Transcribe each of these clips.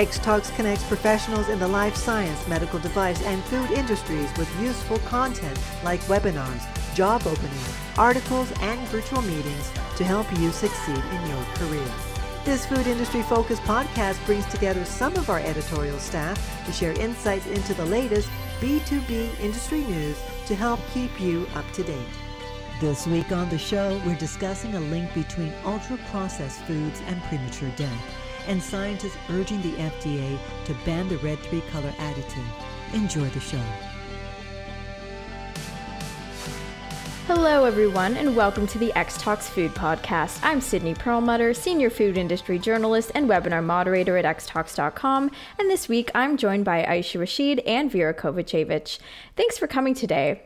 X-Talks connects professionals in the life science, medical device, and food industries with useful content like webinars, job openings, articles, and virtual meetings to help you succeed in your career. This food industry focused podcast brings together some of our editorial staff to share insights into the latest B2B industry news to help keep you up to date. This week on the show, we're discussing a link between ultra processed foods and premature death, and scientists urging the FDA to ban the red 3 color additive. Enjoy the show. Hello, everyone, and welcome to the X Talks Food Podcast. I'm Sydney Perlmutter, Senior Food Industry Journalist and Webinar Moderator at xtalks.com, and this week I'm joined by Aisha Rashid and Vera Kovacevic. Thanks for coming today.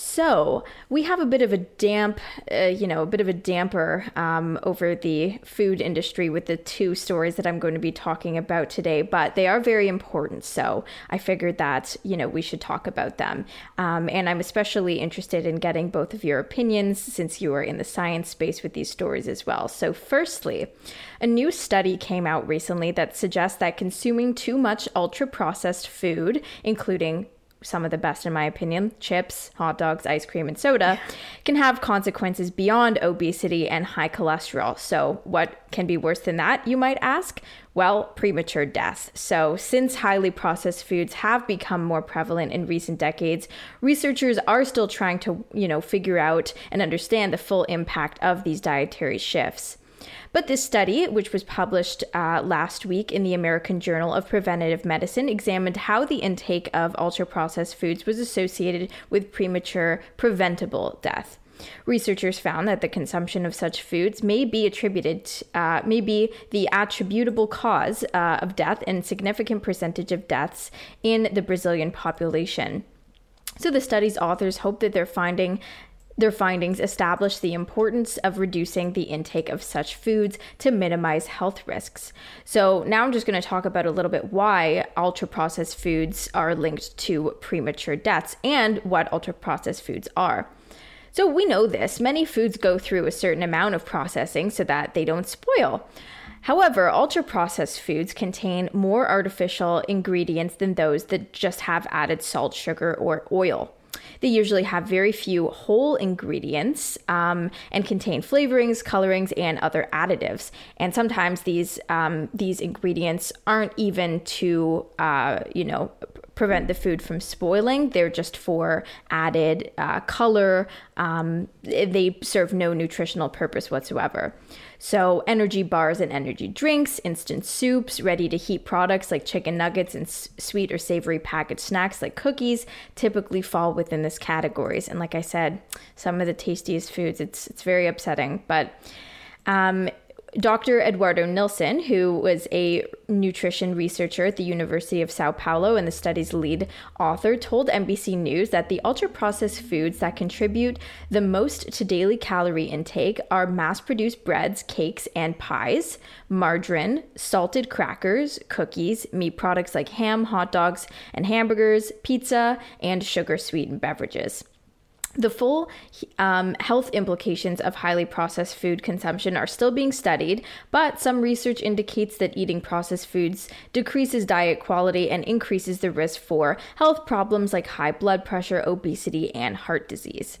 So we have a bit of a damp, uh, you know, a bit of a damper um, over the food industry with the two stories that I'm going to be talking about today, but they are very important. So I figured that, you know, we should talk about them. Um, and I'm especially interested in getting both of your opinions since you are in the science space with these stories as well. So, firstly, a new study came out recently that suggests that consuming too much ultra processed food, including some of the best in my opinion. Chips hot dogs ice cream and soda can have consequences beyond obesity and high cholesterol. So what can be worse than that you might ask? Well premature death. So since highly processed foods have become more prevalent in recent decades researchers are still trying to you know figure out and understand the full impact of these dietary shifts but this study, which was published uh, last week in the American Journal of Preventive Medicine, examined how the intake of ultra processed foods was associated with premature preventable death. Researchers found that the consumption of such foods may be attributed, uh, may be the attributable cause uh, of death and significant percentage of deaths in the Brazilian population. So the study's authors hope that their finding their findings establish the importance of reducing the intake of such foods to minimize health risks. So, now I'm just going to talk about a little bit why ultra processed foods are linked to premature deaths and what ultra processed foods are. So, we know this. Many foods go through a certain amount of processing so that they don't spoil. However, ultra processed foods contain more artificial ingredients than those that just have added salt, sugar, or oil. They usually have very few whole ingredients um, and contain flavorings, colorings, and other additives. And sometimes these um, these ingredients aren't even to uh, you know prevent the food from spoiling. They're just for added uh, color. Um, they serve no nutritional purpose whatsoever. So, energy bars and energy drinks, instant soups, ready to heat products like chicken nuggets, and s- sweet or savory packaged snacks like cookies typically fall within this categories. And like I said, some of the tastiest foods, it's it's very upsetting, but um, Dr. Eduardo Nilson, who was a nutrition researcher at the University of Sao Paulo and the study's lead author, told NBC News that the ultra processed foods that contribute the most to daily calorie intake are mass produced breads, cakes, and pies, margarine, salted crackers, cookies, meat products like ham, hot dogs, and hamburgers, pizza, and sugar sweetened beverages. The full um, health implications of highly processed food consumption are still being studied, but some research indicates that eating processed foods decreases diet quality and increases the risk for health problems like high blood pressure, obesity, and heart disease.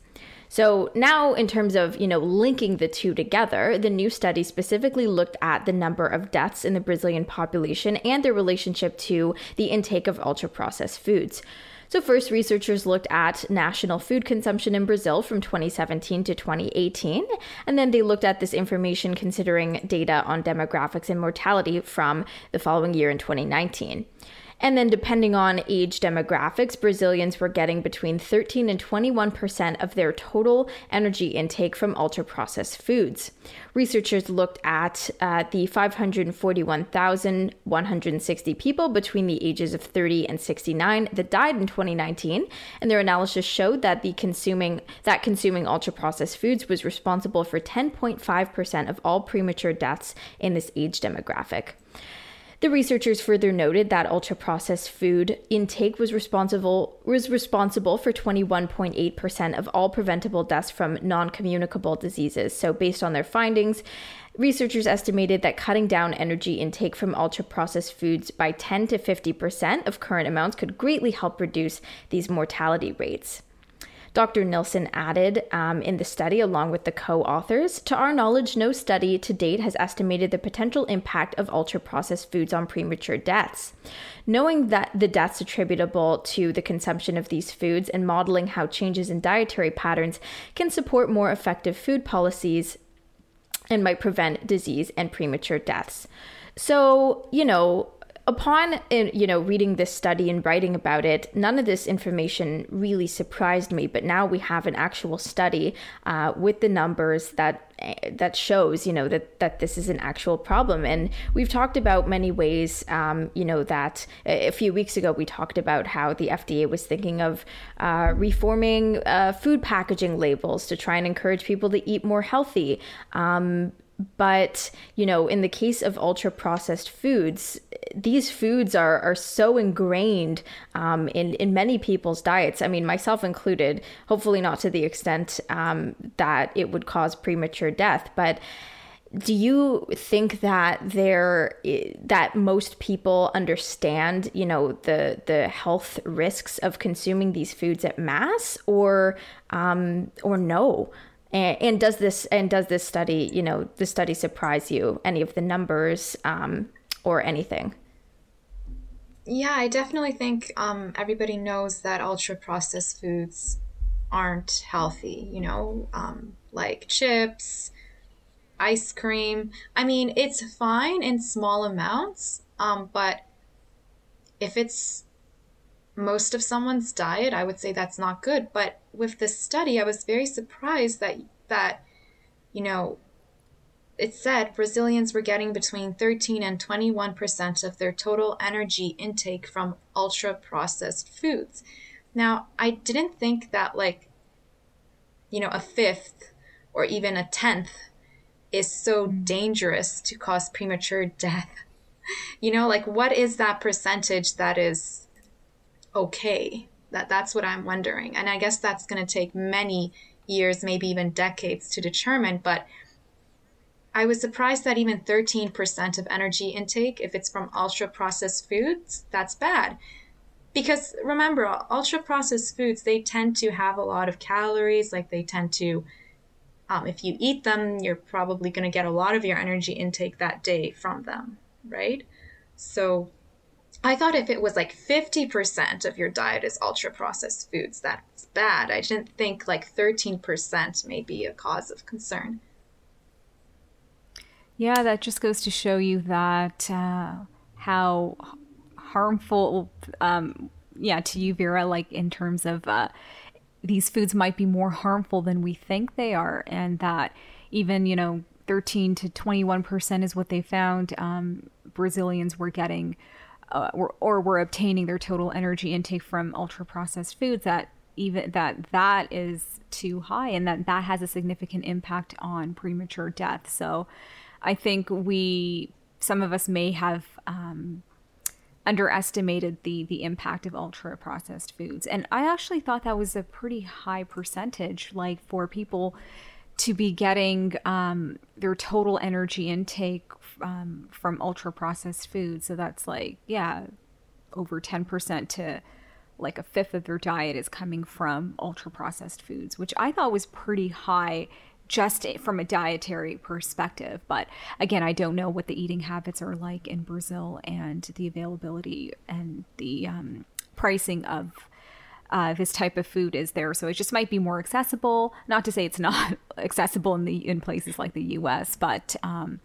So now in terms of, you know, linking the two together, the new study specifically looked at the number of deaths in the Brazilian population and their relationship to the intake of ultra processed foods. So, first, researchers looked at national food consumption in Brazil from 2017 to 2018, and then they looked at this information considering data on demographics and mortality from the following year in 2019. And then, depending on age demographics, Brazilians were getting between 13 and 21% of their total energy intake from ultra processed foods. Researchers looked at uh, the 541,160 people between the ages of 30 and 69 that died in 2019, and their analysis showed that the consuming that consuming ultra processed foods was responsible for 10.5% of all premature deaths in this age demographic. The researchers further noted that ultra processed food intake was responsible was responsible for 21.8% of all preventable deaths from non-communicable diseases. So based on their findings, Researchers estimated that cutting down energy intake from ultra processed foods by 10 to 50% of current amounts could greatly help reduce these mortality rates. Dr. Nilson added um, in the study, along with the co authors, to our knowledge, no study to date has estimated the potential impact of ultra processed foods on premature deaths. Knowing that the deaths attributable to the consumption of these foods and modeling how changes in dietary patterns can support more effective food policies and might prevent disease and premature deaths. So, you know, upon uh, you know reading this study and writing about it none of this information really surprised me but now we have an actual study uh, with the numbers that uh, that shows you know that that this is an actual problem. And we've talked about many ways um, you know that a few weeks ago we talked about how the FDA was thinking of uh, reforming uh, food packaging labels to try and encourage people to eat more healthy. Um, but you know in the case of ultra processed foods these foods are are so ingrained um, in in many people's diets. I mean myself included hopefully not to the extent um, that it would cause premature death. But do you think that there that most people understand you know the the health risks of consuming these foods at mass? Or um, or no and, and, does this and does this study, you know, the study surprise you? Any of the numbers um, or anything? Yeah, I definitely think um, everybody knows that ultra processed foods aren't healthy. You know, um, like chips, ice cream. I mean, it's fine in small amounts, um, but if it's most of someone's diet, I would say that's not good. But with this study, I was very surprised that that you know it said Brazilians were getting between 13 and 21 percent of their total energy intake from ultra processed foods. Now, I didn't think that like you know a fifth or even a tenth is so hmm. dangerous to cause premature death. You know, like what is that percentage that is okay? That that's what I'm wondering. And I guess that's going to take many years, maybe even decades to determine, but I was surprised that even 13% of energy intake if it's from ultra processed foods, that's bad. Because remember, ultra processed foods, they tend to have a lot of calories, like they tend to um, if you eat them, you're probably going to get a lot of your energy intake that day from them, right? So I thought if it was like 50% of your diet is ultra processed foods, that's bad. I didn't think like 13% may be a cause of concern. Yeah, that just goes to show you that uh, how harmful, um, yeah, to you, Vera, like in terms of uh, these foods might be more harmful than we think they are, and that even, you know, 13 to 21% is what they found um, Brazilians were getting uh, or, or were obtaining their total energy intake from ultra processed foods that even that that is too high and that that has a significant impact on premature death. So i think we some of us may have um, underestimated the the impact of ultra processed foods. And i actually thought that was a pretty high percentage like for people to be getting um, their total energy intake um, from ultra processed foods. So that's like, yeah, over 10% to like a fifth of their diet is coming from ultra processed foods, which I thought was pretty high just from a dietary perspective. But again, I don't know what the eating habits are like in Brazil and the availability and the um, pricing of uh, this type of food is there. So it just might be more accessible. Not to say it's not accessible in the in places like the U.S., but um,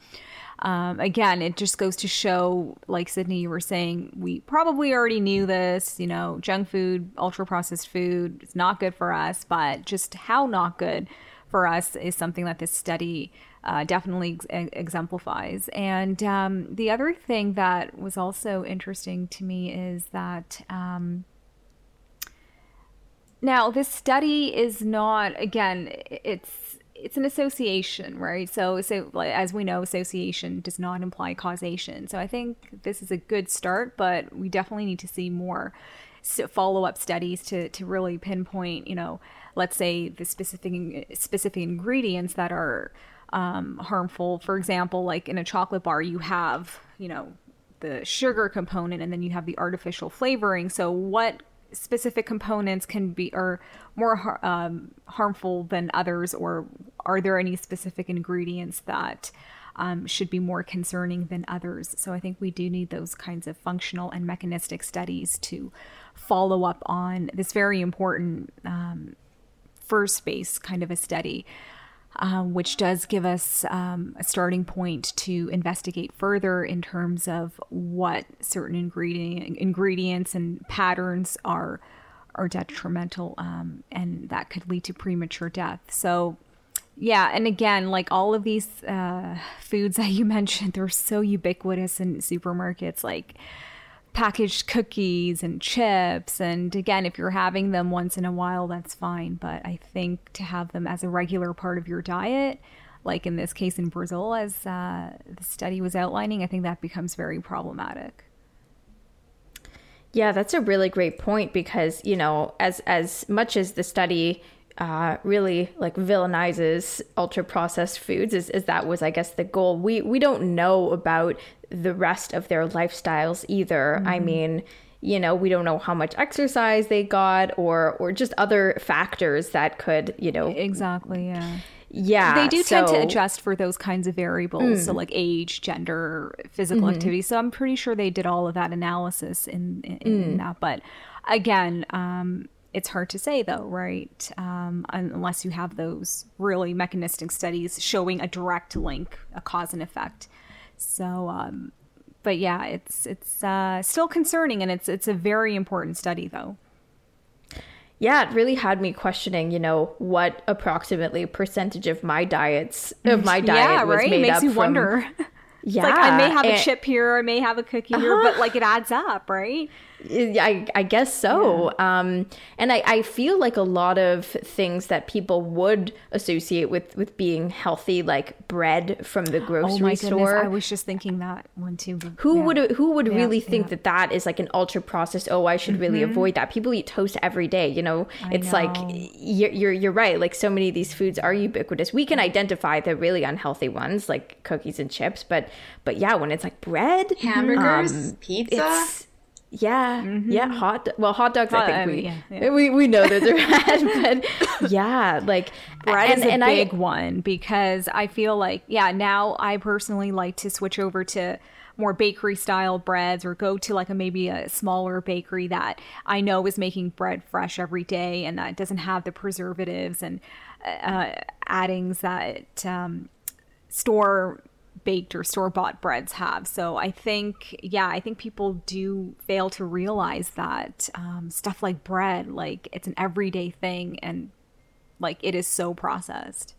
um, again, it just goes to show, like Sydney, you were saying, we probably already knew this. You know, junk food, ultra processed food, it's not good for us. But just how not good for us is something that this study. Uh, definitely ex- exemplifies. And um, the other thing that was also interesting to me is that um, now, this study is not again. It's it's an association, right? So, so as we know, association does not imply causation. So, I think this is a good start, but we definitely need to see more follow up studies to to really pinpoint. You know, let's say the specific specific ingredients that are um, harmful. For example, like in a chocolate bar, you have, you know, the sugar component and then you have the artificial flavoring. So, what specific components can be are more um, harmful than others, or are there any specific ingredients that um, should be more concerning than others? So, I think we do need those kinds of functional and mechanistic studies to follow up on this very important um, first base kind of a study um, which does give us um, a starting point to investigate further in terms of what certain ingredient ingredients and patterns are are detrimental, um, and that could lead to premature death. So, yeah, and again, like all of these uh, foods that you mentioned, they're so ubiquitous in supermarkets, like packaged cookies and chips. And again, if you're having them once in a while, that's fine. But I think to have them as a regular part of your diet, like in this case in Brazil, as uh, the study was outlining, I think that becomes very problematic. Yeah, that's a really great point because you know, as as much as the study uh, really like villainizes ultra processed foods as, as that was i guess the goal we we don't know about the rest of their lifestyles either mm-hmm. i mean you know we don't know how much exercise they got or or just other factors that could you know exactly yeah yeah they do so, tend to adjust for those kinds of variables mm. so like age gender physical mm-hmm. activity so i'm pretty sure they did all of that analysis in in, mm. in that but again um it's hard to say though, right? Um, unless you have those really mechanistic studies showing a direct link, a cause and effect. So, um, but yeah, it's it's uh, still concerning, and it's it's a very important study though. Yeah, it really had me questioning, you know, what approximately percentage of my diets of my diet yeah, was right? made it makes up you from. Wonder. Yeah, like I may have and, a chip here, I may have a cookie here, uh-huh. but like it adds up, right? I, I guess so. Yeah. Um, and I, I feel like a lot of things that people would associate with, with being healthy, like bread from the grocery oh my store. Goodness, I was just thinking that one too. Who yeah. would who would yeah, really think that that is like an ultra processed? Oh, I should mm-hmm. really avoid that. People eat toast every day. You know, it's know. like you're, you're you're right. Like so many of these foods are ubiquitous. We can identify the really unhealthy ones, like cookies and chips. But but yeah, when it's like bread, hamburgers, um, pizza yeah, mm-hmm. yeah, hot. Well, hot dogs. Hot, I think we, yeah, yeah. we we know those are bad, but yeah, like bread and, is a and big I, one because I feel like yeah. Now I personally like to switch over to more bakery style breads or go to like a maybe a smaller bakery that I know is making bread fresh every day and that doesn't have the preservatives and uh, addings that um, store baked or store bought breads have. So I think, yeah, I think people do fail to realize that um, stuff like bread, like it's an everyday thing and like it is so processed.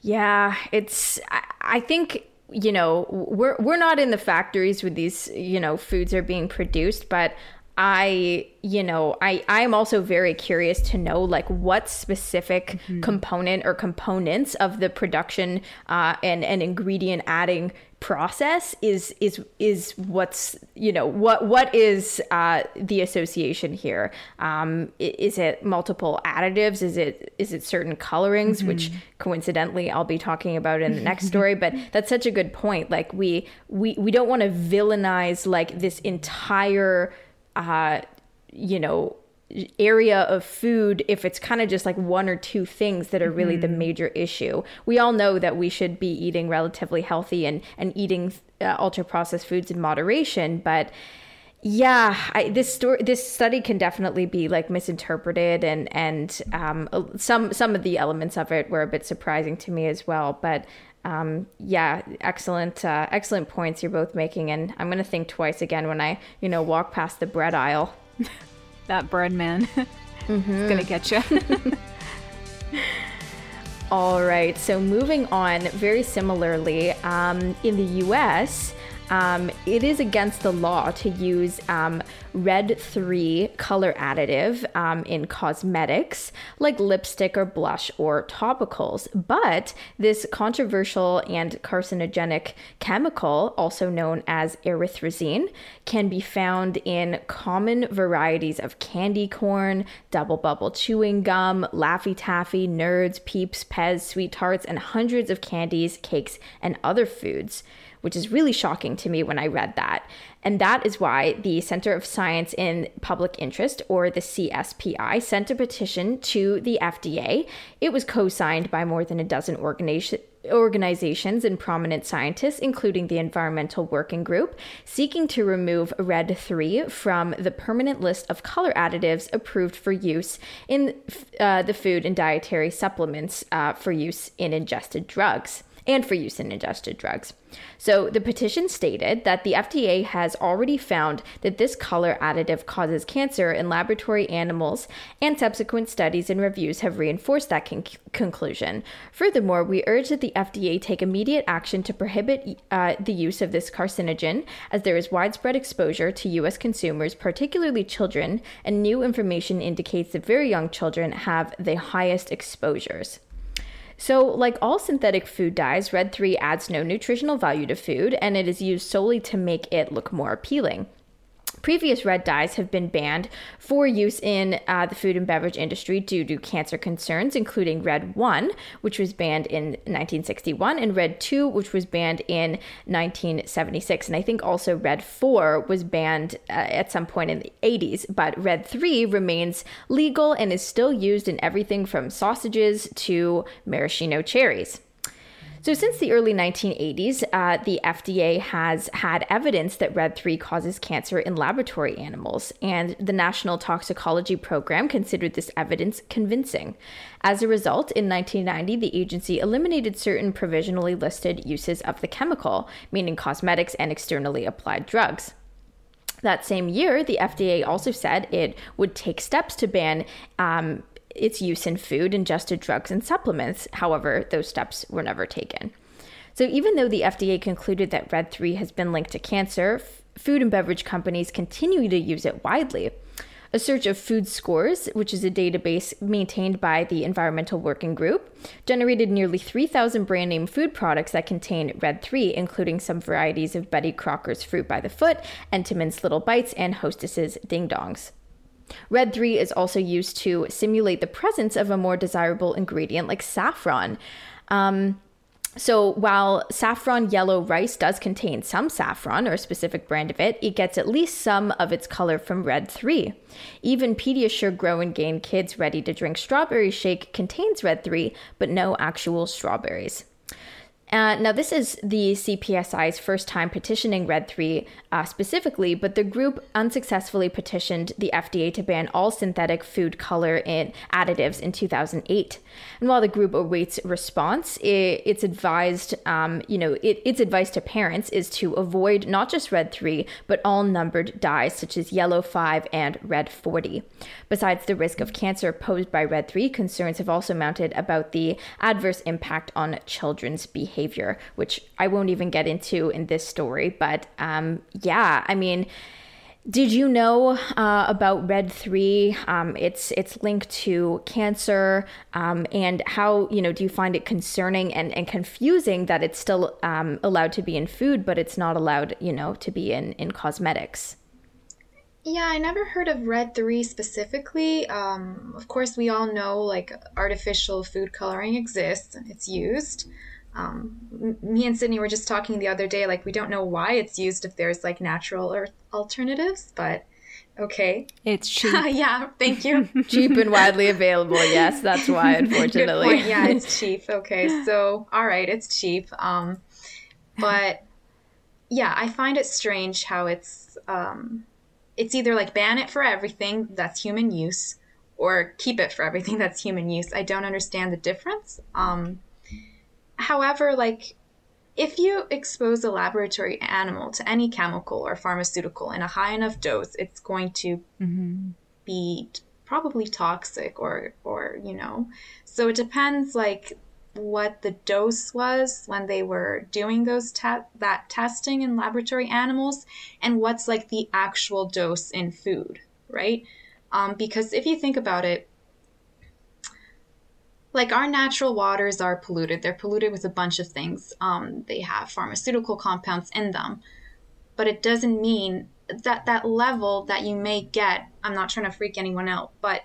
Yeah, it's, I, I think you know we're we're not in the factories where these you know foods are being produced but I, you know, I I am also very curious to know like what specific mm-hmm. component or components of the production uh, and and ingredient adding process is is is what's you know what what is uh, the association here? Um, is it multiple additives? Is it is it certain colorings, mm-hmm. which coincidentally I'll be talking about in the next story? But that's such a good point. Like we we we don't want to villainize like this entire uh, you know, area of food if it's kind of just like one or two things that are really mm-hmm. the major issue. We all know that we should be eating relatively healthy and and eating uh, ultra processed foods in moderation, but yeah, I, this story, this study can definitely be like misinterpreted, and and um, some some of the elements of it were a bit surprising to me as well. But um, yeah, excellent, uh, excellent points you're both making, and I'm gonna think twice again when I, you know, walk past the bread aisle. that bread man, mm-hmm. gonna get you. All right, so moving on, very similarly, um, in the U.S. um, it is against the law to use um, red 3 color additive um, in cosmetics like lipstick or blush or topicals. But this controversial and carcinogenic chemical, also known as erythrosine, can be found in common varieties of candy corn, Dubble Bubble chewing gum, Laffy Taffy, Nerds, Peeps, Pez, Sweet Tarts, and hundreds of candies, cakes, and other foods which is really shocking to me when I read that. And that is why the Center of Science in Public Interest, or the CSPI, sent a petition to the FDA. It was co signed by more than a dozen organizations organizations and prominent scientists, including the Environmental Working Group, seeking to remove Red 3 from the permanent list of color additives approved for use in uh, the food and dietary supplements uh, for use in ingested drugs and for use in ingested drugs. So the petition stated that the FDA has already found that this color additive causes cancer in laboratory animals, and subsequent studies and reviews have reinforced that con- conclusion. Furthermore, we urge that the FDA take immediate action to prohibit uh, the use of this carcinogen, as there is widespread exposure to U.S. consumers, particularly children, and new information indicates that very young children have the highest exposures. So, like all synthetic food dyes, Red 3 adds no nutritional value to food and it is used solely to make it look more appealing. Previous red dyes have been banned for use in uh, the food and beverage industry due to cancer concerns, including Red 1, which was banned in 1961, and Red 2, which was banned in 1976. And I think also Red 4 was banned uh, at some point in the 80s, but Red 3 remains legal and is still used in everything from sausages to maraschino cherries. So, since the early 1980s, uh, the FDA has had evidence that Red 3 causes cancer in laboratory animals, and the National Toxicology Program considered this evidence convincing. As a result, in 1990, the agency eliminated certain provisionally listed uses of the chemical, meaning cosmetics and externally applied drugs. That same year, the FDA also said it would take steps to ban um, its use in food, ingested drugs, and supplements. However, those steps were never taken. So, even though the FDA concluded that Red 3 has been linked to cancer, f- food and beverage companies continue to use it widely. A search of food scores, which is a database maintained by the Environmental Working Group, generated nearly 3,000 brand name food products that contain Red 3, including some varieties of Betty Crocker's Fruit by the Foot, Entenmann's Little Bites, and Hostess's Ding Dongs. Red 3 is also used to simulate the presence of a more desirable ingredient like saffron. Um, so while saffron yellow rice does contain some saffron or a specific brand of it, it gets at least some of its color from red 3. Even Pediasure Grow and Gain Kids Ready to Drink Strawberry Shake contains red 3, but no actual strawberries. Uh, now, this is the CPSI's first time petitioning Red 3 uh, specifically, but the group unsuccessfully petitioned the FDA to ban all synthetic food color additives in 2008. And while the group awaits response, it, it's advised, um, you know, it, its advice to parents is to avoid not just Red 3, but all numbered dyes such as Yellow 5 and Red 40. Besides the risk of cancer posed by Red 3, concerns have also mounted about the adverse impact on children's behavior behavior, which I won't even get into in this story. But um, yeah, I mean, did you know uh, about Red Three? Um, it's it's linked to cancer, um, and how you know do you find it concerning and, and confusing that it's still um, allowed to be in food, but it's not allowed you know to be in in cosmetics? Yeah, I never heard of Red 3 specifically. Um, of course, we all know like artificial food coloring exists and it's used um, me and Sydney were just talking the other day, like we don't know why it's used if there's like natural or alternatives, but okay. It's cheap. yeah, thank you. cheap and widely available. Yes, that's why, unfortunately. yeah, it's cheap. Okay, so all right, it's cheap. Um, but yeah, I find it strange how it's um, it's either like ban it for everything that's human use or keep it for everything that's human use. I don't understand the difference. Um, However, like if you expose a laboratory animal to any chemical or pharmaceutical in a high enough dose, it's going to mm-hmm. be probably toxic or or you know. So it depends like what the dose was when they were doing those te- that testing in laboratory animals and what's like the actual dose in food, right? Um, because if you think about it, like our natural waters are polluted. They're polluted with a bunch of things. Um, they have pharmaceutical compounds in them, but it doesn't mean that that level that you may get. I'm not trying to freak anyone out, but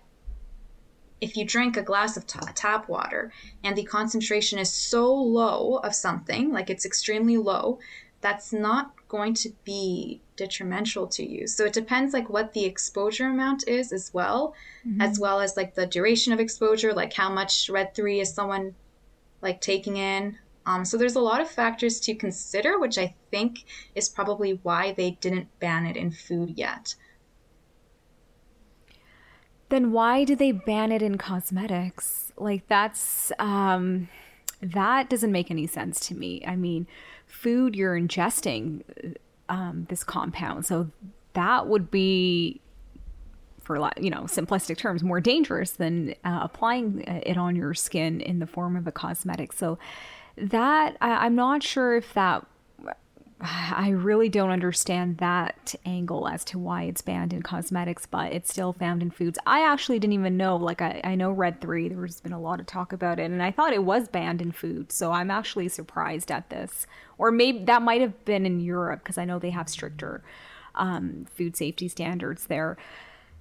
if you drink a glass of t- tap water and the concentration is so low of something, like it's extremely low, that's not going to be detrimental to you. So it depends like what the exposure amount is as well, mm-hmm. as well as like the duration of exposure, like how much red 3 is someone like taking in. Um, so there's a lot of factors to consider, which I think is probably why they didn't ban it in food yet then why do they ban it in cosmetics? Like that's um that doesn't make any sense to me. I mean, food you're ingesting um, this compound, so that would be, for you know, simplistic terms, more dangerous than uh, applying it on your skin in the form of a cosmetic. So that I, I'm not sure if that I really don't understand that angle as to why it's banned in cosmetics, but it's still found in foods. I actually didn't even know. Like, I, I know Red 3, there's been a lot of talk about it, and I thought it was banned in food, so I'm actually surprised at this. Or maybe that might have been in Europe, because I know they have stricter um, food safety standards there.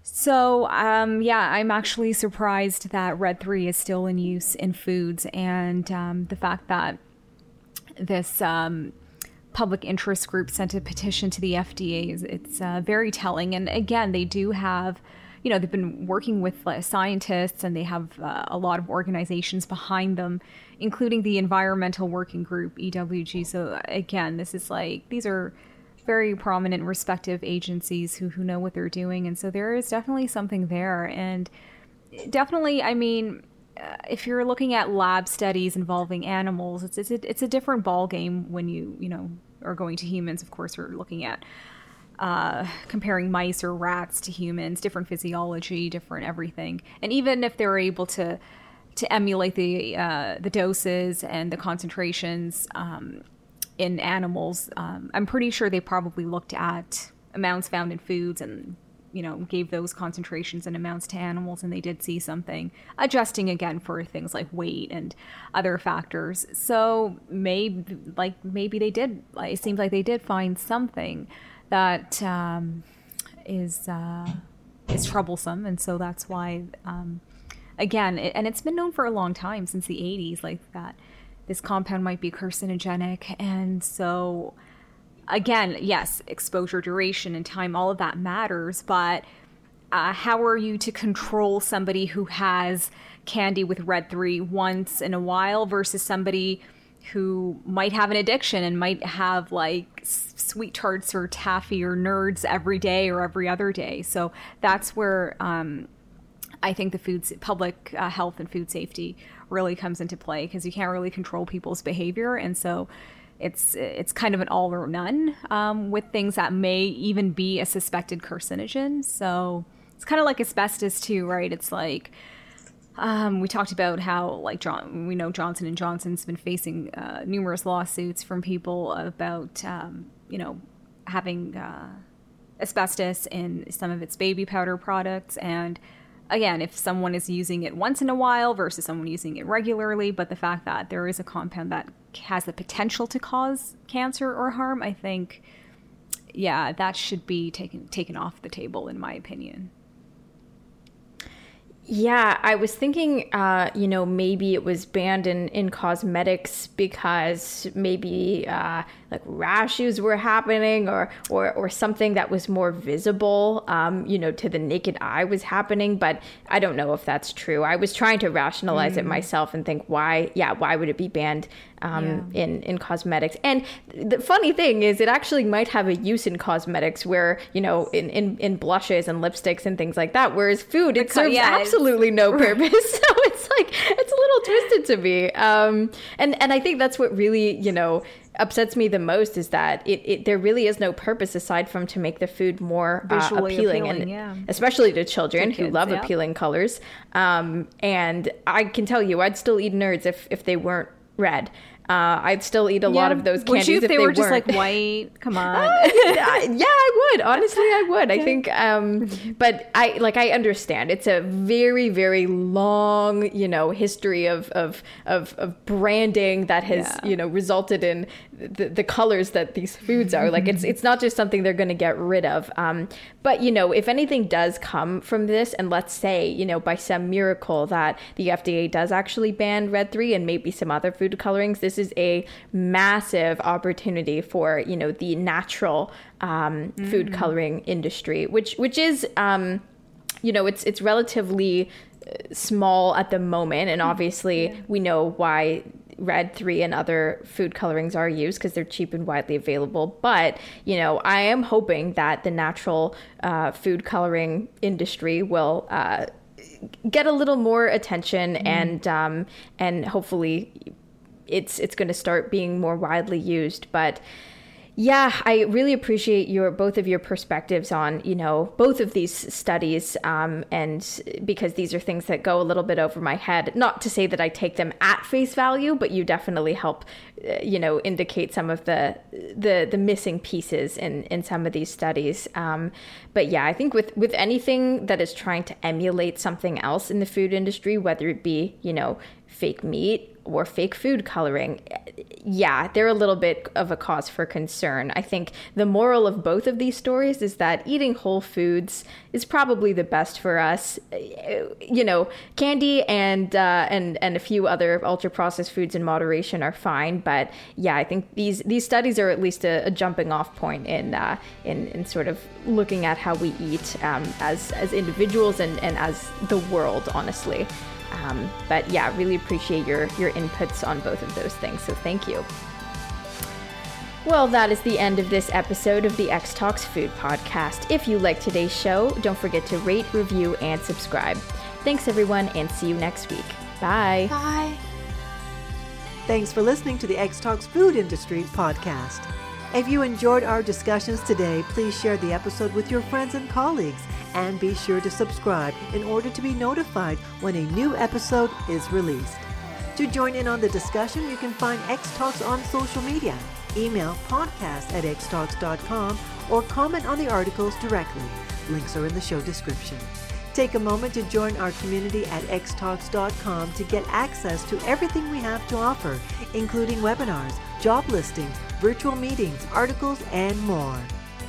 So, um, yeah, I'm actually surprised that Red 3 is still in use in foods, and um, the fact that this um, public interest group sent a petition to the FDA. It's uh, very telling. And again, they do have, you know, they've been working with uh, scientists and they have uh, a lot of organizations behind them, including the Environmental Working Group, EWG. So again, this is like, these are very prominent, respective agencies who, who know what they're doing. And so there is definitely something there. And definitely, I mean, if you're looking at lab studies involving animals, it's it's a, it's a different ball game when you you know are going to humans. Of course, we're looking at uh, comparing mice or rats to humans, different physiology, different everything, and even if they're able to to emulate the uh, the doses and the concentrations um, in animals, um, I'm pretty sure they probably looked at amounts found in foods and you know, gave those concentrations and amounts to animals and they did see something, adjusting again for things like weight and other factors. So maybe, like, maybe they did, it seems like they did find something that um, is uh, is troublesome. And so that's why, um, again, it, and it's been known for a long time, since the 80s, like that this compound might be carcinogenic. And so, again, yes, exposure duration and time, all of that matters, but uh, how are you to control somebody who has candy with red 3 once in a while versus somebody who might have an addiction and might have like sweet tarts or taffy or nerds every day or every other day. So that's where um, I think the food public uh, health and food safety really comes into play because you can't really control people's behavior, and so it's it's kind of an all or none um, with things that may even be a suspected carcinogen. So it's kind of like asbestos too, right? It's like um, we talked about how like John, we know Johnson and Johnson's been facing uh, numerous lawsuits from people about um, you know having uh, asbestos in some of its baby powder products and again, if someone is using it once in a while versus someone using it regularly, but the fact that there is a compound that has the potential to cause cancer or harm, I think, yeah, that should be taken taken off the table, in my opinion. Yeah, I was thinking, uh, you know, maybe it was banned in, in cosmetics because maybe uh, like rashes were happening or, or, or something that was more visible, um, you know, to the naked eye was happening. But I don't know if that's true. I was trying to rationalize mm. it myself and think why, yeah, why would it be banned um, yeah. in in cosmetics. And the funny thing is, it actually might have a use in cosmetics, where you know, in in, in blushes and lipsticks and things like that. Whereas food, it serves yeah, absolutely no purpose. so it's like it's a little twisted to me. Um, and and I think that's what really you know upsets me the most is that it, it there really is no purpose aside from to make the food more uh, appealing, appealing, and yeah. especially to children To who kids, love yeah. appealing colors. Um, and I can tell you, I'd still eat nerds if if they weren't red. Uh, I'd still eat a lot of those Would candies you if if they, were just weren't. like white? Come on. yeah, yeah, I would. Honestly, I would. I think, um, but I like I understand. It's a very, very long, you know, history of of of, of branding that has, Yeah. you know, resulted in the, the colors that these foods are. Like it's it's not just something they're going to get rid of. Um, but you know, if anything does come from this, and let's say, you know, by some miracle that the FDA does actually ban red three and maybe some other food colorings, this is a massive opportunity for you know the natural um, food coloring industry, which which is. Um, you know, it's it's relatively uh, small at the moment, and obviously we know why red 3 and other food colorings are used because they're cheap and widely available. But you know i am hoping that the natural uh, food coloring industry will uh, get a little more attention and um, and hopefully it's it's going to start being more widely used. But yeah i really appreciate your both of your perspectives on you know both of these studies um, and because these are things that go a little bit over my head. Not to say that i take them at face value but you definitely help uh, you know indicate some of the the the missing pieces in in some of these studies. Um, but yeah i think with with anything that is trying to emulate something else in the food industry whether it be you know fake meat or fake food coloring, yeah, they're a little bit of a cause for concern. I think the moral of both of these stories is that eating whole foods is probably the best for us. You know, candy and uh, and and a few other ultra processed foods in moderation are fine, but yeah, I think these these studies are at least a, a jumping off point in uh, in in sort of looking at how we eat um, as as individuals and and as the world, honestly. Um, but yeah, really appreciate your your inputs on both of those things. So thank you. Well, that is the end of this episode of the X Talks Food Podcast. If you like today's show, don't forget to rate, review, and subscribe. Thanks, everyone, and see you next week. Bye. Bye. Thanks for listening to the X Talks Food Industry podcast. If you enjoyed our discussions today, please share the episode with your friends and colleagues and be sure to subscribe in order to be notified when a new episode is released. To join in on the discussion, you can find X Talks on social media. Email podcast at xtalks.com or comment on the articles directly. Links are in the show description. Take a moment to join our community at xtalks.com to get access to everything we have to offer, including webinars, job listings, virtual meetings, articles, and more.